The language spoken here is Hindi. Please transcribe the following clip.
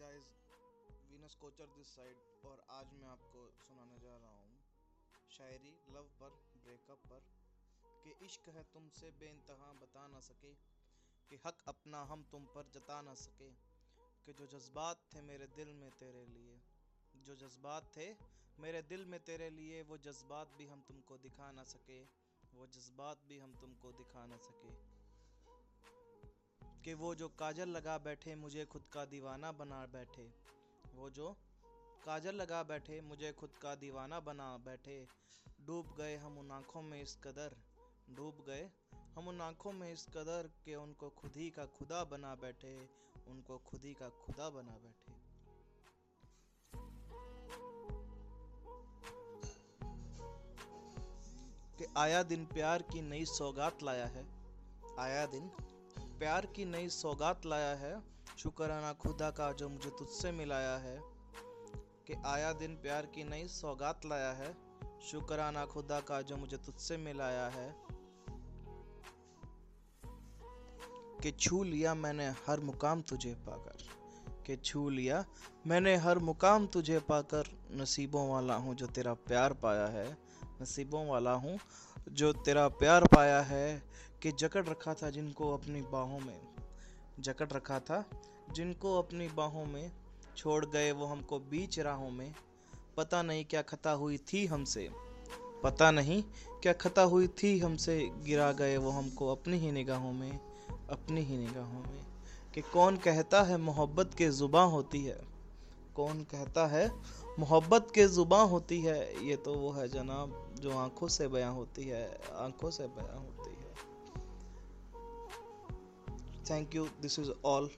Guys Venus Kochar this side और आज मैं आपको सुनाने जा रहा हूँ शायरी, लव पर ब्रेकअप पर, कि इश्क है तुमसे बेइंतहा, बता ना सके, कि हक अपना हम तुम पर जता ना सके, कि जो जज्बात थे मेरे दिल में तेरे लिए, जो जज्बात थे मेरे दिल में तेरे लिए, वो जज्बात भी हम तुमको दिखा ना सके, वो जज्बात भी हम तुमको दिखा ना सके। कि वो जो काजल लगा बैठे, मुझे खुद का दीवाना बना बैठे। वो जो काजल लगा बैठे, मुझे खुद का दीवाना बना बैठे। डूब गए हम उन आँखों में इस कदर, डूब गए हम उन आँखों में इस कदर कि उनको खुद ही का खुदा बना बैठे, उनको खुद ही का खुदा बना बैठे। कि आया दिन प्यार की नई सौगात लाया है, आया दिन प्यार की नई सौगात लाया है। शुक्राना खुदा का जो मुझे तुझसे मिलाया है, कि आया दिन प्यार की नई सौगात लाया है। शुक्राना खुदा का जो मुझे तुझसे मिलाया है, कि छू लिया मैंने हर मुकाम तुझे पाकर। कि छू लिया मैंने हर मुकाम तुझे पाकर। नसीबों वाला हूँ जो तेरा प्यार पाया है, नसीबों वाला हूँ जो तेरा प्यार पाया है। कि जकड़ रखा था जिनको अपनी बाहों में, जकड़ रखा था जिनको अपनी बाहों में छोड़ गए, वो हमको बीच राहों में। पता नहीं क्या खता हुई थी हमसे, पता नहीं क्या खता हुई थी हमसे गिरा गए, वो हमको अपनी ही निगाहों में, अपनी ही निगाहों में। कि कौन कहता है मोहब्बत के ज़ुबां होती है? कौन कहता है मोहब्बत के ज़ुबां होती है? ये तो वो है जनाब जो आँखों से बयां होती है, आँखों से बयां होती है। Thank you. This is all